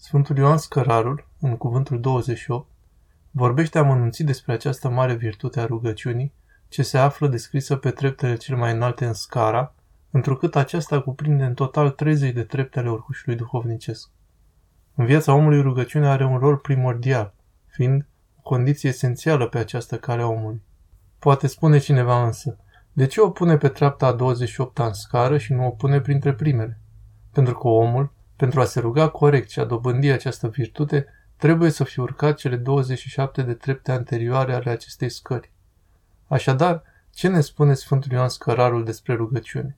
Sfântul Ioan Scărarul, în cuvântul 28, vorbește amănunțit despre această mare virtute a rugăciunii, ce se află descrisă pe treptele cele mai înalte în scara, întrucât aceasta cuprinde în total 30 de trepte ale urcușului duhovnicesc. În viața omului rugăciunea are un rol primordial, fiind o condiție esențială pe această cale a omului. Poate spune cineva însă, de ce o pune pe treapta a 28 în scară și nu o pune printre primele? Pentru că omul, pentru a se ruga corect și a dobândi această virtute, trebuie să fi urcat cele 27 de trepte anterioare ale acestei scări. Așadar, ce ne spune Sfântul Ioan Scărarul despre rugăciune?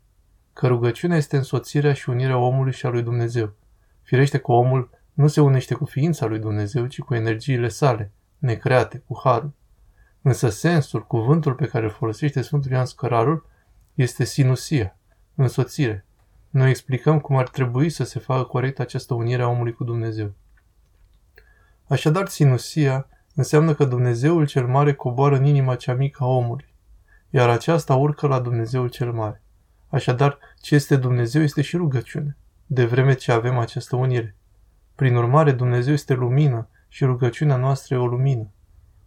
Că rugăciunea este însoțirea și unirea omului și a lui Dumnezeu. Firește că omul nu se unește cu ființa lui Dumnezeu, ci cu energiile sale, necreate, cu harul. Însă sensul, cuvântul pe care îl folosește Sfântul Ioan Scărarul este sinusia, însoțire, noi explicăm cum ar trebui să se facă corect această unire a omului cu Dumnezeu. Așadar, sinusia înseamnă că Dumnezeul cel mare coboară în inima cea mică a omului, iar aceasta urcă la Dumnezeul cel mare. Așadar, ce este Dumnezeu este și rugăciune, de vreme ce avem această unire. Prin urmare, Dumnezeu este lumină și rugăciunea noastră e o lumină.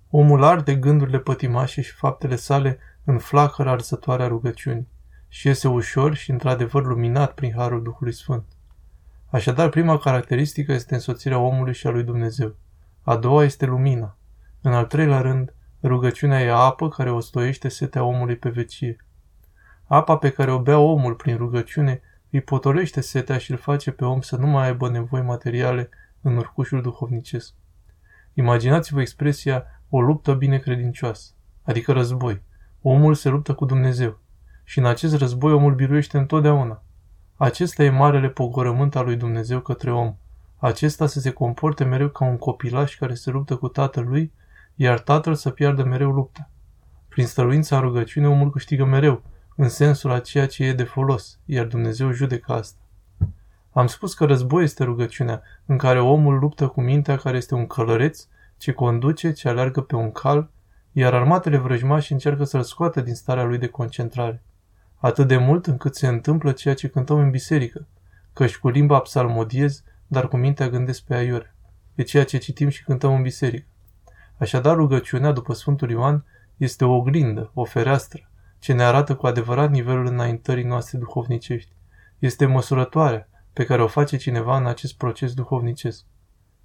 Omul arde gândurile pătimașe și faptele sale în flacăra arzătoare a rugăciunii și iese ușor și într-adevăr luminat prin Harul Duhului Sfânt. Așadar, prima caracteristică este însoțirea omului și a lui Dumnezeu. A doua este lumina. În al treilea rând, rugăciunea e apă care o stoiește setea omului pe vecie. Apa pe care o bea omul prin rugăciune îi potolește setea și îl face pe om să nu mai aibă nevoi materiale în urcușul duhovnicesc. Imaginați-vă expresia o luptă binecredincioasă, adică război. Omul se luptă cu Dumnezeu și în acest război omul biruiește întotdeauna. Acesta e marele pogorământ al lui Dumnezeu către om. Acesta să se comporte mereu ca un copilaș care se luptă cu tatălui, iar tatăl să piardă mereu lupta. Prin stăruința în rugăciune omul câștigă mereu, în sensul a ceea ce e de folos, iar Dumnezeu judecă asta. Am spus că război este rugăciunea, în care omul luptă cu mintea care este un călăreț, ce conduce, ce aleargă pe un cal, iar armatele vrăjmași încearcă să-l scoată din starea lui de concentrare atât de mult încât se întâmplă ceea ce cântăm în biserică, căci cu limba psalmodiez, dar cu mintea gândesc pe aiure. E ceea ce citim și cântăm în biserică. Așadar, rugăciunea, după Sfântul Ioan, este o oglindă, o fereastră, ce ne arată cu adevărat nivelul înaintării noastre duhovnicești. Este măsurătoarea pe care o face cineva în acest proces duhovnicesc.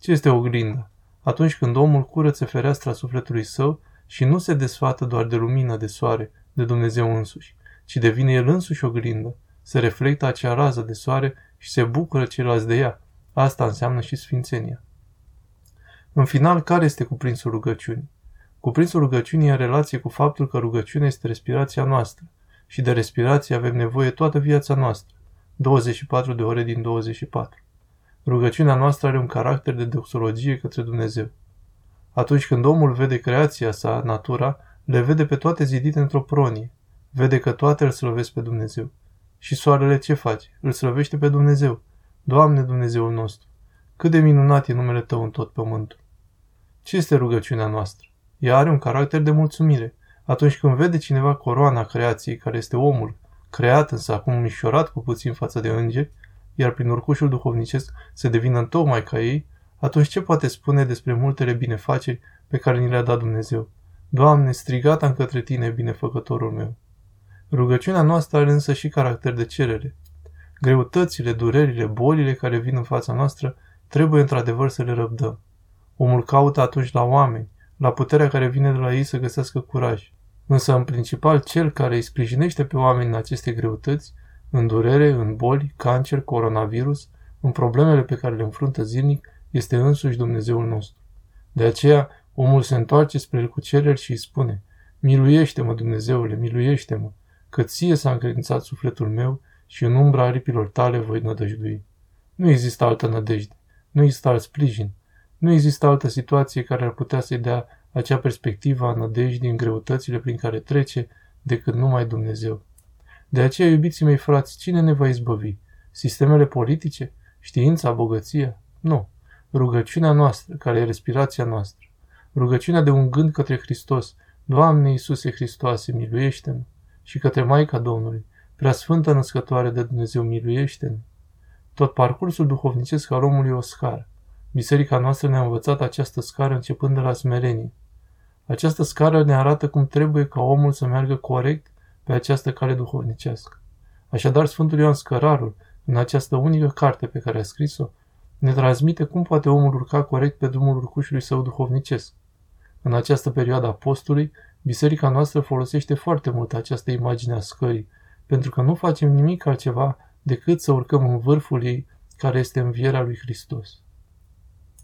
Ce este oglinda? Atunci când omul curăță fereastra sufletului său și nu se desfată doar de lumină de soare, de Dumnezeu însuși, ci devine el însuși o grindă, se reflectă acea rază de soare și se bucură ceilalți de ea. Asta înseamnă și sfințenia. În final, care este cuprinsul rugăciunii? Cuprinsul rugăciunii are relație cu faptul că rugăciunea este respirația noastră și de respirație avem nevoie toată viața noastră, 24 de ore din 24. Rugăciunea noastră are un caracter de doxologie către Dumnezeu. Atunci când omul vede creația sa, natura, le vede pe toate zidite într-o pronie, Vede că toate îl slăvesc pe Dumnezeu. Și soarele ce face? Îl slăvește pe Dumnezeu. Doamne Dumnezeul nostru, cât de minunat e numele Tău în tot pământul. Ce este rugăciunea noastră? Ea are un caracter de mulțumire. Atunci când vede cineva coroana creației, care este omul, creat însă acum mișorat cu puțin față de îngeri, iar prin urcușul duhovnicesc se devină tocmai ca ei, atunci ce poate spune despre multele binefaceri pe care ni le-a dat Dumnezeu? Doamne, strigata către Tine, binefăcătorul meu. Rugăciunea noastră are însă și caracter de cerere. Greutățile, durerile, bolile care vin în fața noastră trebuie într-adevăr să le răbdăm. Omul caută atunci la oameni, la puterea care vine de la ei să găsească curaj. Însă, în principal, cel care îi sprijinește pe oameni în aceste greutăți, în durere, în boli, cancer, coronavirus, în problemele pe care le înfruntă zilnic, este însuși Dumnezeul nostru. De aceea, omul se întoarce spre el cu cereri și îi spune, Miluiește-mă, Dumnezeule, miluiește-mă! Că ție s-a încredințat sufletul meu și în umbra aripilor tale voi nădăjdui. Nu există altă nădejde, nu există alt sprijin, nu există altă situație care ar putea să-i dea acea perspectivă a nădejdii în greutățile prin care trece decât numai Dumnezeu. De aceea, iubiții mei frați, cine ne va izbăvi? Sistemele politice? Știința? Bogăția? Nu. Rugăciunea noastră, care e respirația noastră. Rugăciunea de un gând către Hristos. Doamne Iisuse Hristoase, miluiește-mă! Și către Maica Domnului, prea sfântă născătoare de Dumnezeu, miluiește-ne. Tot parcursul duhovnicesc al omului e o scară. Biserica noastră ne-a învățat această scară începând de la smerenie. Această scară ne arată cum trebuie ca omul să meargă corect pe această cale duhovnicească. Așadar, Sfântul Ioan Scărarul, în această unică carte pe care a scris-o, ne transmite cum poate omul urca corect pe drumul urcușului său duhovnicesc. În această perioadă a postului, biserica noastră folosește foarte mult această imagine a scării, pentru că nu facem nimic altceva decât să urcăm în vârful ei, care este învierea lui Hristos.